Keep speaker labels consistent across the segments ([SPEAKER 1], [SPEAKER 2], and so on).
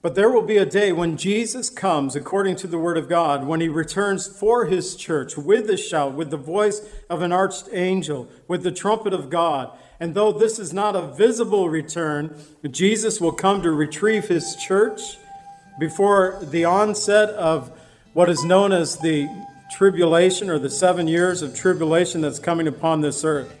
[SPEAKER 1] But there will be a day when Jesus comes, according to the Word of God, when he returns for his church with a shout, with the voice of an archangel, with the trumpet of God. And though this is not a visible return, Jesus will come to retrieve his church before the onset of what is known as the tribulation or the seven years of tribulation that's coming upon this earth.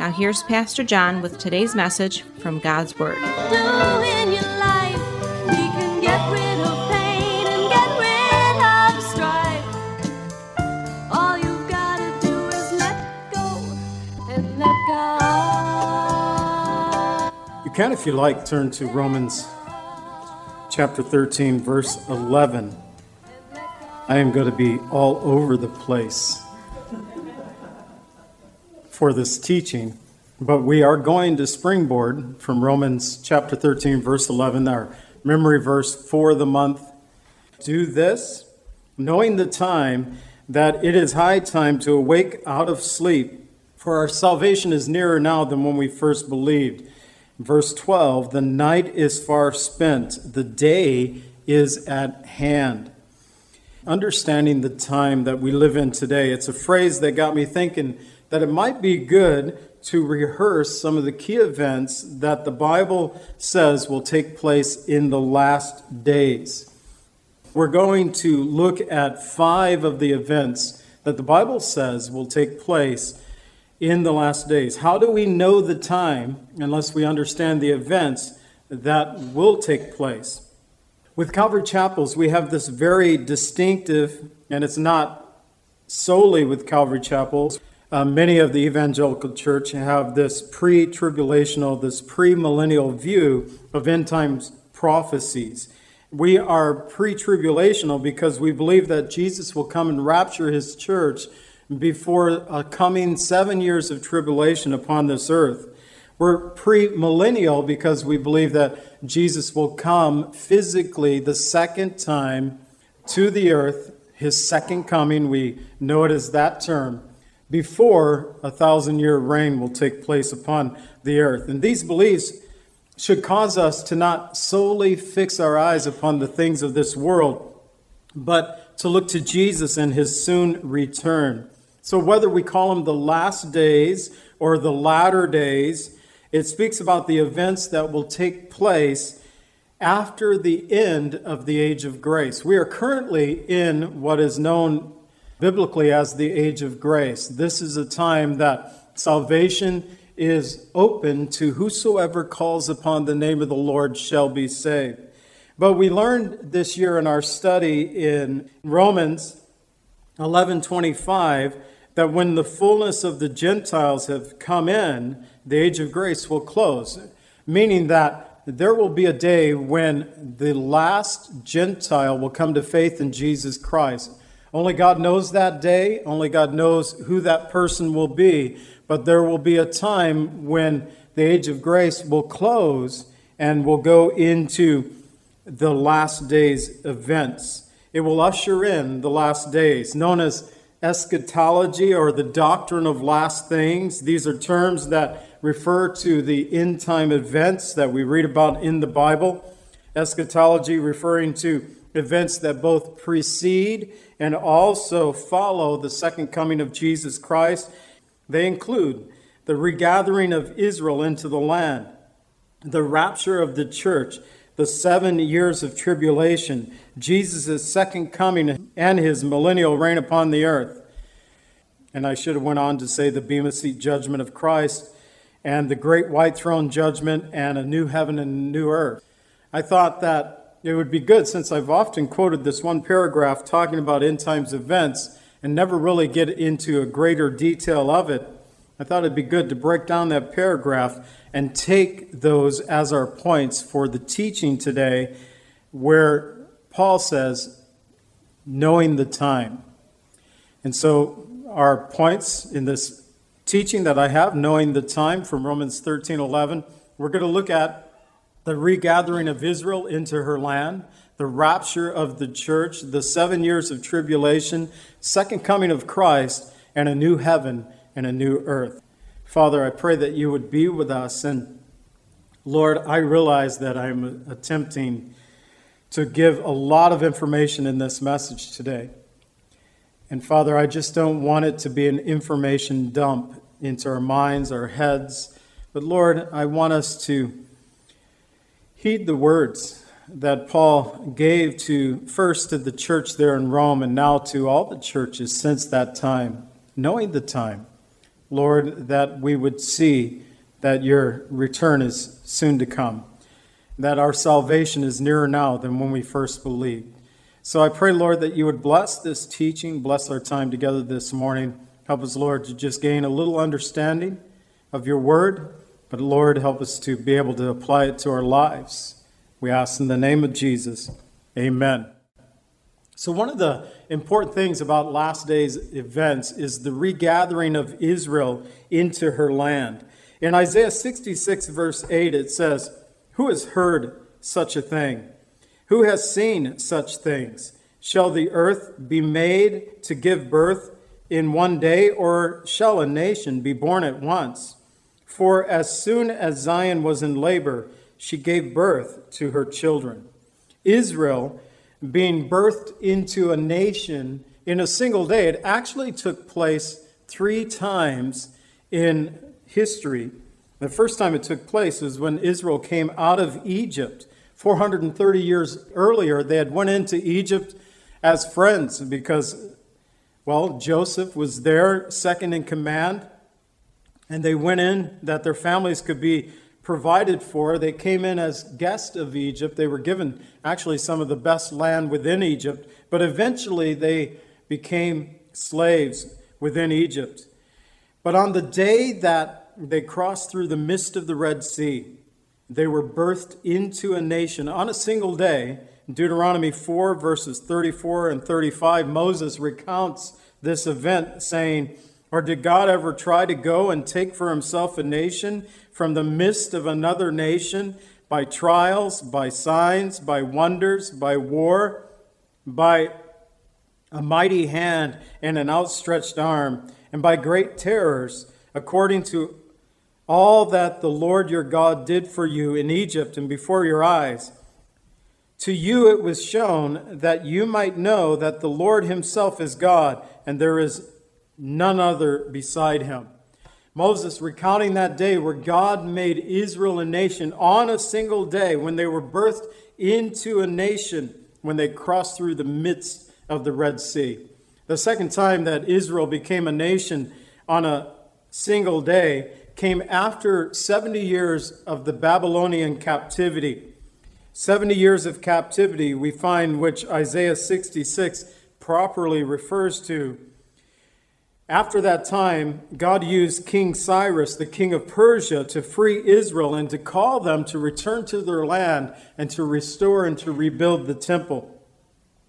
[SPEAKER 2] Now, here's Pastor John with today's message from God's Word.
[SPEAKER 3] do in your life. We can get rid of pain and get rid of strife. All you've gotta do is let go and let God.
[SPEAKER 1] You can, if you like, turn to Romans chapter 13, verse 11. I am going to be all over the place for this teaching, but we are going to springboard from Romans chapter 13, verse 11, our memory verse for the month. Do this, knowing the time that it is high time to awake out of sleep, for our salvation is nearer now than when we first believed. Verse 12 The night is far spent, the day is at hand. Understanding the time that we live in today, it's a phrase that got me thinking that it might be good to rehearse some of the key events that the Bible says will take place in the last days. We're going to look at five of the events that the Bible says will take place in the last days. How do we know the time unless we understand the events that will take place? With Calvary Chapels, we have this very distinctive, and it's not solely with Calvary Chapels. Uh, many of the evangelical church have this pre tribulational, this pre-millennial view of end times prophecies. We are pre tribulational because we believe that Jesus will come and rapture his church before a coming seven years of tribulation upon this earth. We're pre-millennial because we believe that Jesus will come physically the second time to the earth, his second coming. We know it as that term before a thousand year reign will take place upon the earth. And these beliefs should cause us to not solely fix our eyes upon the things of this world, but to look to Jesus and his soon return. So, whether we call them the last days or the latter days, it speaks about the events that will take place after the end of the age of grace. We are currently in what is known biblically as the age of grace. This is a time that salvation is open to whosoever calls upon the name of the Lord shall be saved. But we learned this year in our study in Romans 11:25 that when the fullness of the Gentiles have come in, the age of grace will close, meaning that there will be a day when the last Gentile will come to faith in Jesus Christ. Only God knows that day, only God knows who that person will be, but there will be a time when the age of grace will close and will go into the last days events. It will usher in the last days, known as eschatology or the doctrine of last things. These are terms that refer to the end time events that we read about in the Bible. Eschatology referring to events that both precede and also follow the second coming of Jesus Christ. They include the regathering of Israel into the land, the rapture of the church, the seven years of tribulation, Jesus' second coming, and his millennial reign upon the earth. And I should have went on to say the Bema Seat judgment of Christ and the great white throne judgment and a new heaven and a new earth. I thought that it would be good since I've often quoted this one paragraph talking about end times events and never really get into a greater detail of it. I thought it'd be good to break down that paragraph and take those as our points for the teaching today, where Paul says, knowing the time. And so, our points in this teaching that I have, knowing the time from Romans 13 11, we're going to look at the regathering of Israel into her land, the rapture of the church, the seven years of tribulation, second coming of Christ, and a new heaven and a new earth. Father, I pray that you would be with us. And Lord, I realize that I'm attempting to give a lot of information in this message today. And Father, I just don't want it to be an information dump into our minds, our heads. But Lord, I want us to heed the words that Paul gave to first to the church there in Rome and now to all the churches since that time, knowing the time. Lord, that we would see that your return is soon to come, that our salvation is nearer now than when we first believed. So I pray, Lord, that you would bless this teaching, bless our time together this morning. Help us, Lord, to just gain a little understanding of your word, but Lord, help us to be able to apply it to our lives. We ask in the name of Jesus. Amen. So, one of the important things about last day's events is the regathering of Israel into her land. In Isaiah 66, verse 8, it says, Who has heard such a thing? Who has seen such things? Shall the earth be made to give birth in one day, or shall a nation be born at once? For as soon as Zion was in labor, she gave birth to her children. Israel, being birthed into a nation in a single day, it actually took place three times in history. The first time it took place was when Israel came out of Egypt. 430 years earlier, they had went into Egypt as friends because, well, Joseph was there, second in command, and they went in that their families could be provided for. They came in as guests of Egypt. They were given actually some of the best land within Egypt, but eventually they became slaves within Egypt. But on the day that they crossed through the mist of the Red Sea, they were birthed into a nation on a single day. In Deuteronomy 4, verses 34 and 35, Moses recounts this event, saying, Or did God ever try to go and take for himself a nation from the midst of another nation by trials, by signs, by wonders, by war, by a mighty hand and an outstretched arm, and by great terrors, according to all that the Lord your God did for you in Egypt and before your eyes. To you it was shown that you might know that the Lord himself is God, and there is none other beside him. Moses recounting that day where God made Israel a nation on a single day when they were birthed into a nation when they crossed through the midst of the Red Sea. The second time that Israel became a nation on a single day came after 70 years of the Babylonian captivity. 70 years of captivity, we find which Isaiah 66 properly refers to. After that time, God used King Cyrus, the king of Persia, to free Israel and to call them to return to their land and to restore and to rebuild the temple.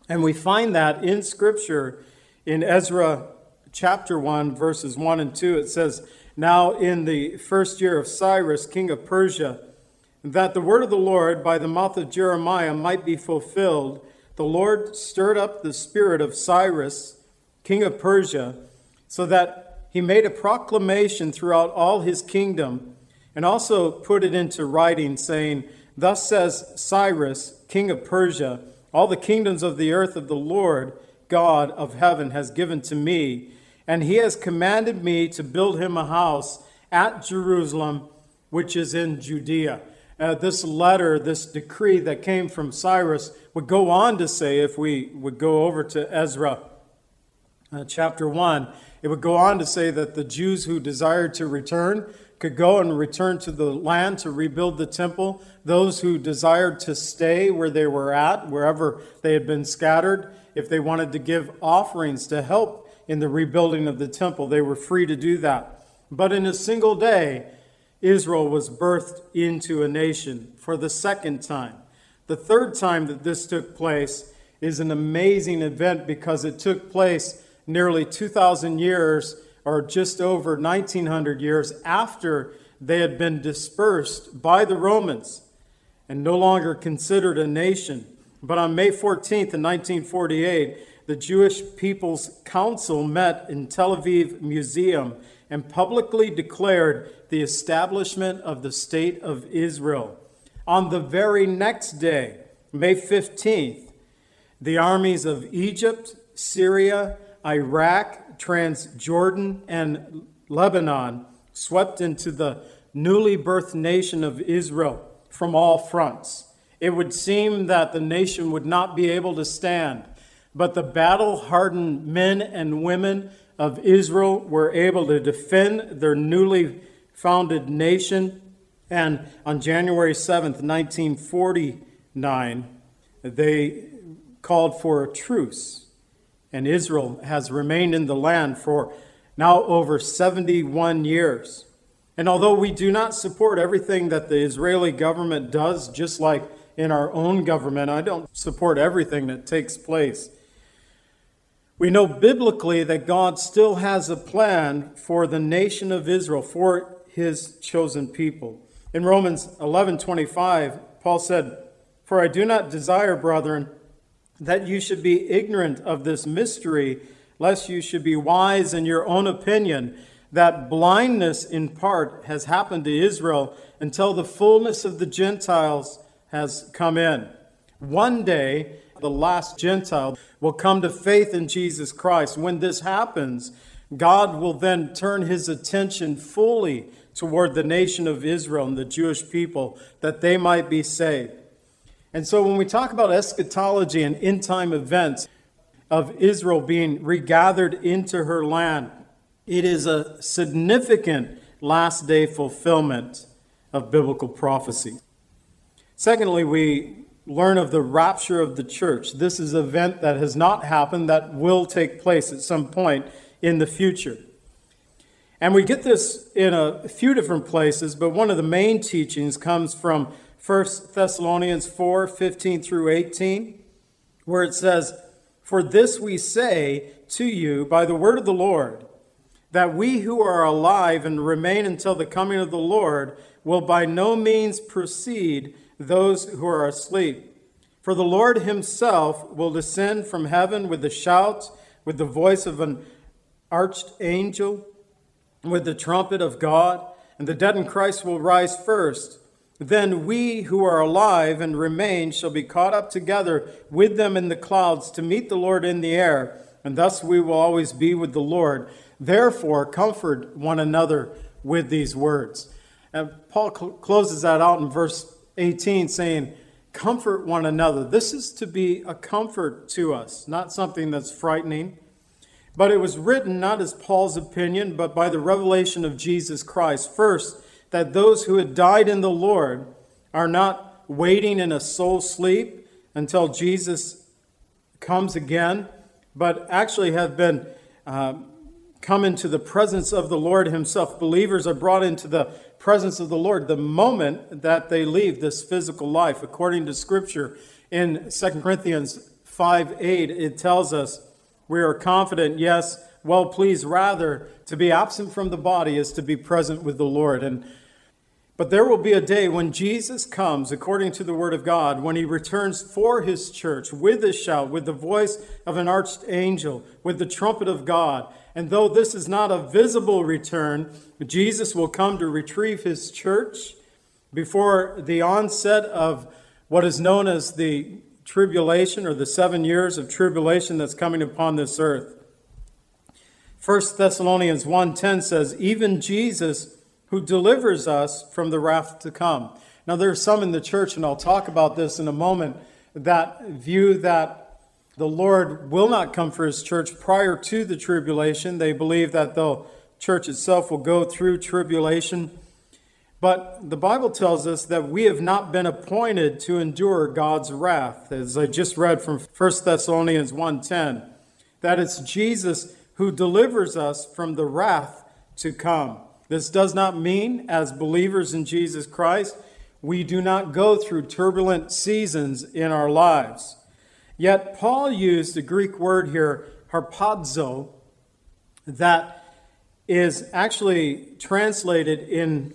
[SPEAKER 1] And we find that in Scripture in Ezra chapter 1, verses 1 and 2. It says, now in the first year of Cyrus, king of Persia, that the word of the Lord by the mouth of Jeremiah might be fulfilled, the Lord stirred up the spirit of Cyrus, king of Persia, so that he made a proclamation throughout all his kingdom, and also put it into writing, saying, Thus says Cyrus, king of Persia, all the kingdoms of the earth of the Lord, God of heaven, has given to me and he has commanded me to build him a house at Jerusalem, which is in Judea. uh, this letter, this decree that came from Cyrus, would go on to say, if we would go over to Ezra uh, chapter 1, it would go on to say that the Jews who desired to return could go and return to the land to rebuild the temple. Those who desired to stay where they were at, wherever they had been scattered, if they wanted to give offerings to help in the rebuilding of the temple, they were free to do that. But in a single day, Israel was birthed into a nation for the second time. The third time that this took place is an amazing event because it took place nearly 2,000 years or just over 1,900 years after they had been dispersed by the Romans and no longer considered a nation. But on May 14th, in 1948, the Jewish People's Council met in Tel Aviv Museum and publicly declared the establishment of the State of Israel. On the very next day, May 15th, the armies of Egypt, Syria, Iraq, Transjordan, and Lebanon swept into the newly birthed nation of Israel from all fronts. It would seem that the nation would not be able to stand, but the battle hardened men and women of Israel were able to defend their newly founded nation. And on January 7th, 1949, they called for a truce. And Israel has remained in the land for now over 71 years. And although we do not support everything that the Israeli government does, just like in our own government, I don't support everything that takes place. We know biblically that God still has a plan for the nation of Israel, for his chosen people. In Romans 11:25, Paul said, "For I do not desire, brethren, that you should be ignorant of this mystery, lest you should be wise in your own opinion, that blindness in part has happened to Israel until the fullness of the Gentiles has come in. One day, the last Gentile will come to faith in Jesus Christ. When this happens, God will then turn his attention fully toward the nation of Israel and the Jewish people that they might be saved. And so when we talk about eschatology and end time events of Israel being regathered into her land, it is a significant last day fulfillment of biblical prophecy. Secondly, we learn of the rapture of the church. This is an event that has not happened, that will take place at some point in the future. And we get this in a few different places, but one of the main teachings comes from 1 Thessalonians 4 15 through 18, where it says, For this we say to you by the word of the Lord, that we who are alive and remain until the coming of the Lord will by no means precede those who are asleep. For the Lord himself will descend from heaven with a shout, with the voice of an archangel, with the trumpet of God, and the dead in Christ will rise first. Then we who are alive and remain shall be caught up together with them in the clouds to meet the Lord in the air, and thus we will always be with the Lord. Therefore, comfort one another with these words. And Paul cl- closes that out in verse 18, saying, Comfort one another. This is to be a comfort to us, not something that's frightening. But it was written not as Paul's opinion, but by the revelation of Jesus Christ. First, that those who had died in the Lord are not waiting in a soul sleep until Jesus comes again, but actually have been uh, come into the presence of the Lord Himself. Believers are brought into the presence of the Lord the moment that they leave this physical life. According to Scripture in 2 Corinthians 5 8, it tells us, We are confident, yes, well pleased rather to be absent from the body is to be present with the Lord. And but there will be a day when Jesus comes, according to the Word of God, when He returns for His church with a shout, with the voice of an archangel, with the trumpet of God. And though this is not a visible return, Jesus will come to retrieve His church before the onset of what is known as the tribulation or the seven years of tribulation that's coming upon this earth. 1 Thessalonians 1:10 says, "Even Jesus who delivers us from the wrath to come. Now, there are some in the church, and I'll talk about this in a moment, that view that the Lord will not come for his church prior to the tribulation. They believe that the church itself will go through tribulation. But the Bible tells us that we have not been appointed to endure God's wrath, as I just read from 1 Thessalonians 1:10, that it's Jesus who delivers us from the wrath to come. This does not mean, as believers in Jesus Christ, we do not go through turbulent seasons in our lives. Yet Paul used the Greek word here, harpazo, that is actually translated in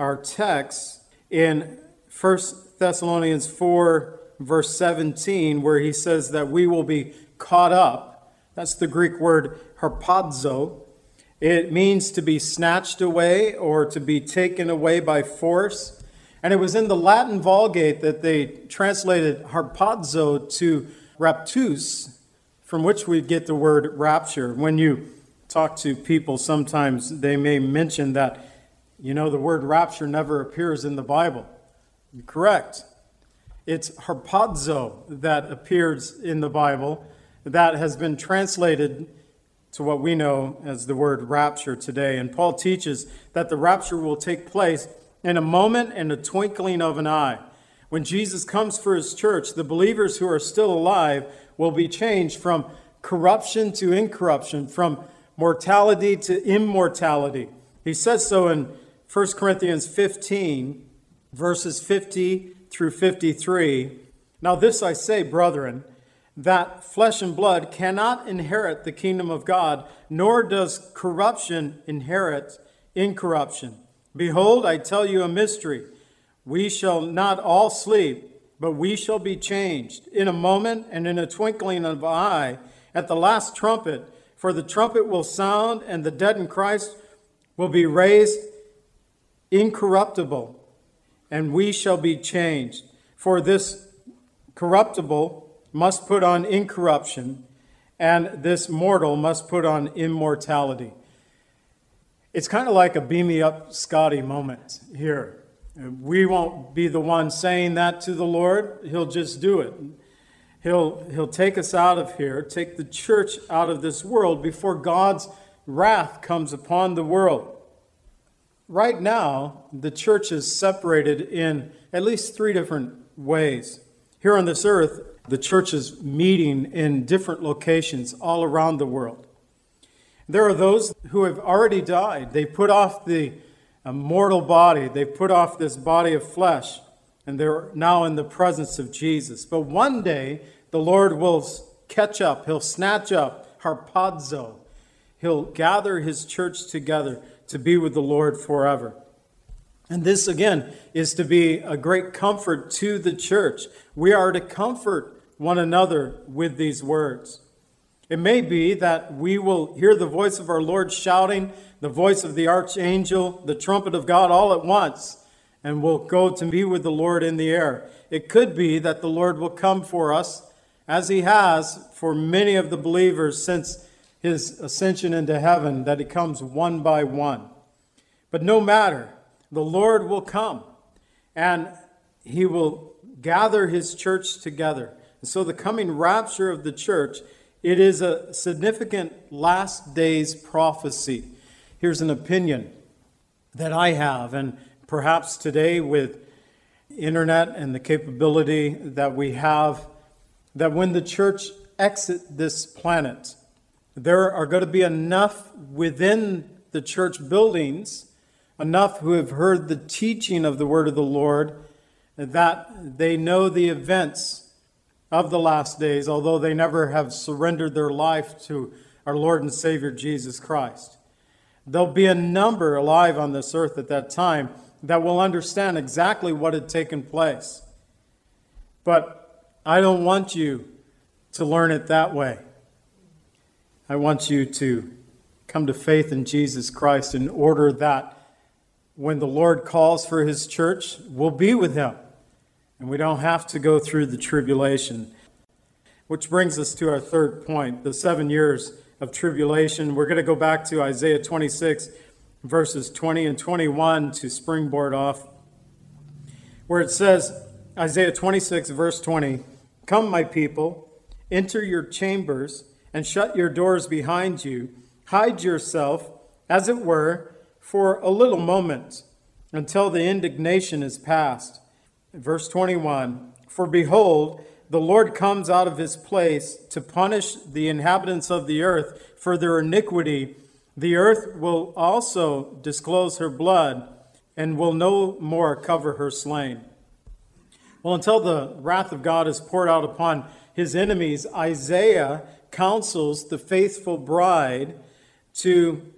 [SPEAKER 1] our text in 1 Thessalonians 4, verse 17, where he says that we will be caught up. That's the Greek word harpazo. It means to be snatched away or to be taken away by force. And it was in the Latin Vulgate that they translated harpazo to raptus, from which we get the word rapture. When you talk to people, sometimes they may mention that, you know, the word rapture never appears in the Bible. You're correct. It's harpazo that appears in the Bible that has been translated to what we know as the word rapture today. And Paul teaches that the rapture will take place in a moment and a twinkling of an eye. When Jesus comes for his church, the believers who are still alive will be changed from corruption to incorruption, from mortality to immortality. He says so in 1 Corinthians 15, verses 50 through 53. Now, this I say, brethren, that flesh and blood cannot inherit the kingdom of God, nor does corruption inherit incorruption. Behold, I tell you a mystery. We shall not all sleep, but we shall be changed in a moment and in a twinkling of an eye at the last trumpet. For the trumpet will sound, and the dead in Christ will be raised incorruptible, and we shall be changed. For this corruptible must put on incorruption, and this mortal must put on immortality. It's kind of like a beam me up Scotty moment here. We won't be the one saying that to the Lord, He'll just do it. He'll, he'll take us out of here, take the church out of this world before God's wrath comes upon the world. Right now, the church is separated in at least three different ways. Here on this earth, the churches meeting in different locations all around the world. There are those who have already died. They put off the uh, mortal body, they put off this body of flesh, and they're now in the presence of Jesus. But one day, the Lord will catch up, He'll snatch up harpazo. He'll gather His church together to be with the Lord forever. And this, again, is to be a great comfort to the church. We are to comfort one another with these words. It may be that we will hear the voice of our Lord shouting, the voice of the archangel, the trumpet of God all at once, and we'll go to be with the Lord in the air. It could be that the Lord will come for us, as he has for many of the believers since his ascension into heaven, that he comes one by one. But no matter, the Lord will come and he will gather his church together. So the coming rapture of the church, it is a significant last days prophecy. Here's an opinion that I have, and perhaps today with internet and the capability that we have, that when the church exit this planet, there are going to be enough within the church buildings, enough who have heard the teaching of the word of the Lord, that they know the events of the last days, although they never have surrendered their life to our Lord and Savior Jesus Christ. There'll be a number alive on this earth at that time that will understand exactly what had taken place. But I don't want you to learn it that way. I want you to come to faith in Jesus Christ in order that when the Lord calls for his church, we'll be with him and we don't have to go through the tribulation. Which brings us to our third point the seven years of tribulation. We're going to go back to Isaiah 26, verses 20 and 21 to springboard off. where it says, Isaiah 26, verse 20, Come, my people, enter your chambers and shut your doors behind you. Hide yourself, as it were, for a little moment until the indignation is past. Verse 21 For behold, the Lord comes out of his place to punish the inhabitants of the earth for their iniquity. The earth will also disclose her blood and will no more cover her slain. Well, until the wrath of God is poured out upon his enemies, Isaiah counsels the faithful bride to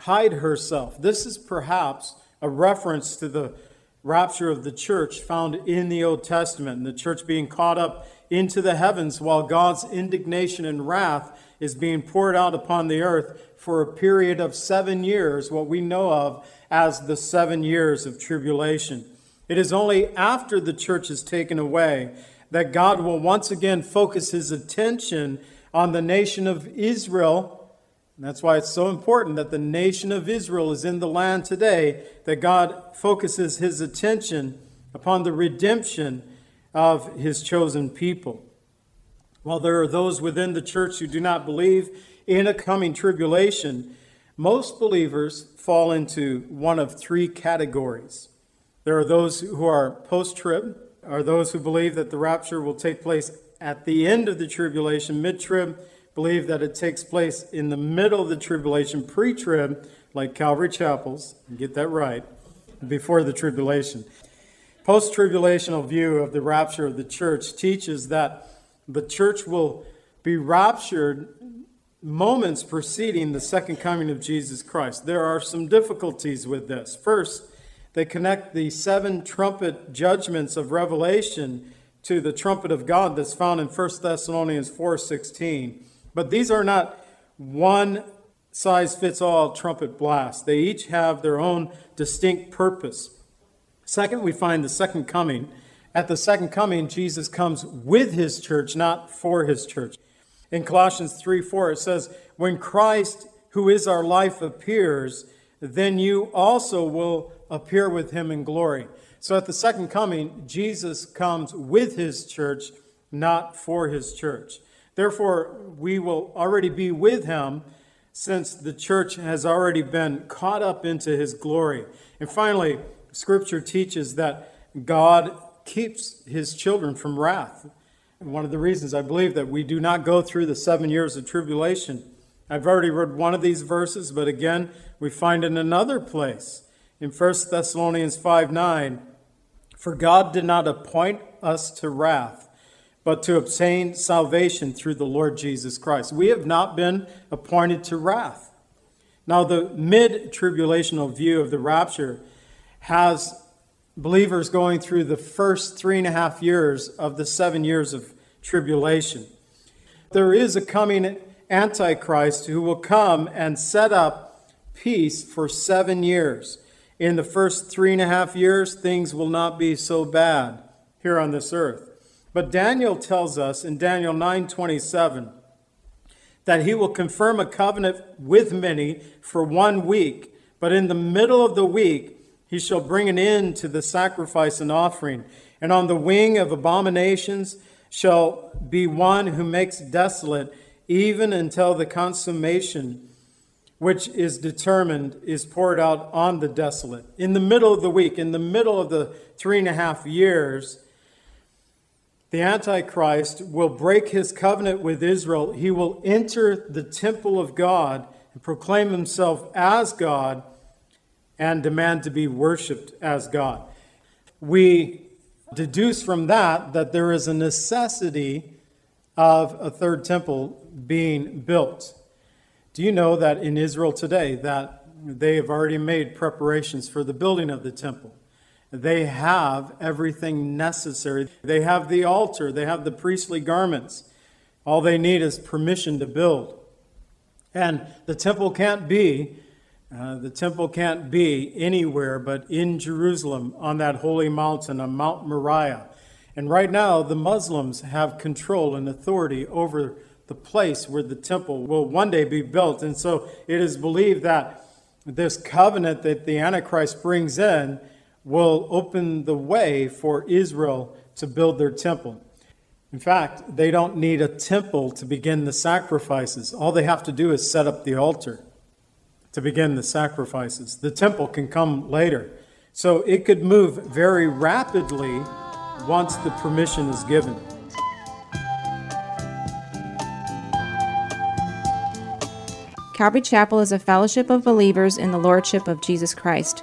[SPEAKER 1] hide herself. This is perhaps a reference to the rapture of the church found in the Old Testament, and the church being caught up into the heavens while God's indignation and wrath is being poured out upon the earth for a period of seven years, what we know of as the seven years of tribulation. It is only after the church is taken away that God will once again focus his attention on the nation of Israel and that's why it's so important that the nation of Israel is in the land today, that God focuses his attention upon the redemption of his chosen people. While there are those within the church who do not believe in a coming tribulation, most believers fall into one of three categories. There are those who are post trib, are those who believe that the rapture will take place at the end of the tribulation, mid trib, believe that it takes place in the middle of the tribulation, pre trib, like Calvary Chapels, get that right, before the tribulation. Post tribulational view of the rapture of the church teaches that the church will be raptured moments preceding the second coming of Jesus Christ. There are some difficulties with this. First, they connect the seven trumpet judgments of Revelation to the trumpet of God that's found in 1 Thessalonians 4:16. But these are not one size fits all trumpet blasts. They each have their own distinct purpose. Second, we find the second coming. At the second coming, Jesus comes with his church, not for his church. In Colossians 3 4, it says, When Christ, who is our life, appears, then you also will appear with him in glory. So at the second coming, Jesus comes with his church, not for his church. Therefore, we will already be with him since the church has already been caught up into his glory. And finally, scripture teaches that God keeps his children from wrath. And one of the reasons I believe that we do not go through the seven years of tribulation. I've already read one of these verses, but again, we find in another place in 1 Thessalonians 5 9, for God did not appoint us to wrath but to obtain salvation through the Lord Jesus Christ. We have not been appointed to wrath. Now, the mid tribulational view of the rapture has believers going through the first three and a half years of the seven years of tribulation. There is a coming Antichrist who will come and set up peace for seven years. In the first three and a half years, things will not be so bad here on this earth. But Daniel tells us in Daniel 9:27 that he will confirm a covenant with many for one week, but in the middle of the week he shall bring an end to the sacrifice and offering, and on the wing of abominations shall be one who makes desolate even until the consummation which is determined is poured out on the desolate. In the middle of the week, in the middle of the three and a half years, the Antichrist will break his covenant with Israel. He will enter the temple of God and proclaim himself as God and demand to be worshiped as God. We deduce from that that there is a necessity of a third temple being built. Do you know that in Israel today that they have already made preparations for the building of the temple? They have everything necessary. They have the altar, they have the priestly garments. All they need is permission to build. And the temple can't be uh, the temple can't be anywhere but in Jerusalem on that holy mountain, on Mount Moriah. And right now, the Muslims have control and authority over the place where the temple will one day be built. And so it is believed that this covenant that the Antichrist brings in will open the way for Israel to build their temple. In fact, they don't need a temple to begin the sacrifices. All they have to do is set up the altar to begin the sacrifices. The temple can come later. So it could move very rapidly once the permission is given.
[SPEAKER 2] Calvary Chapel is a fellowship of believers in the Lordship of Jesus Christ.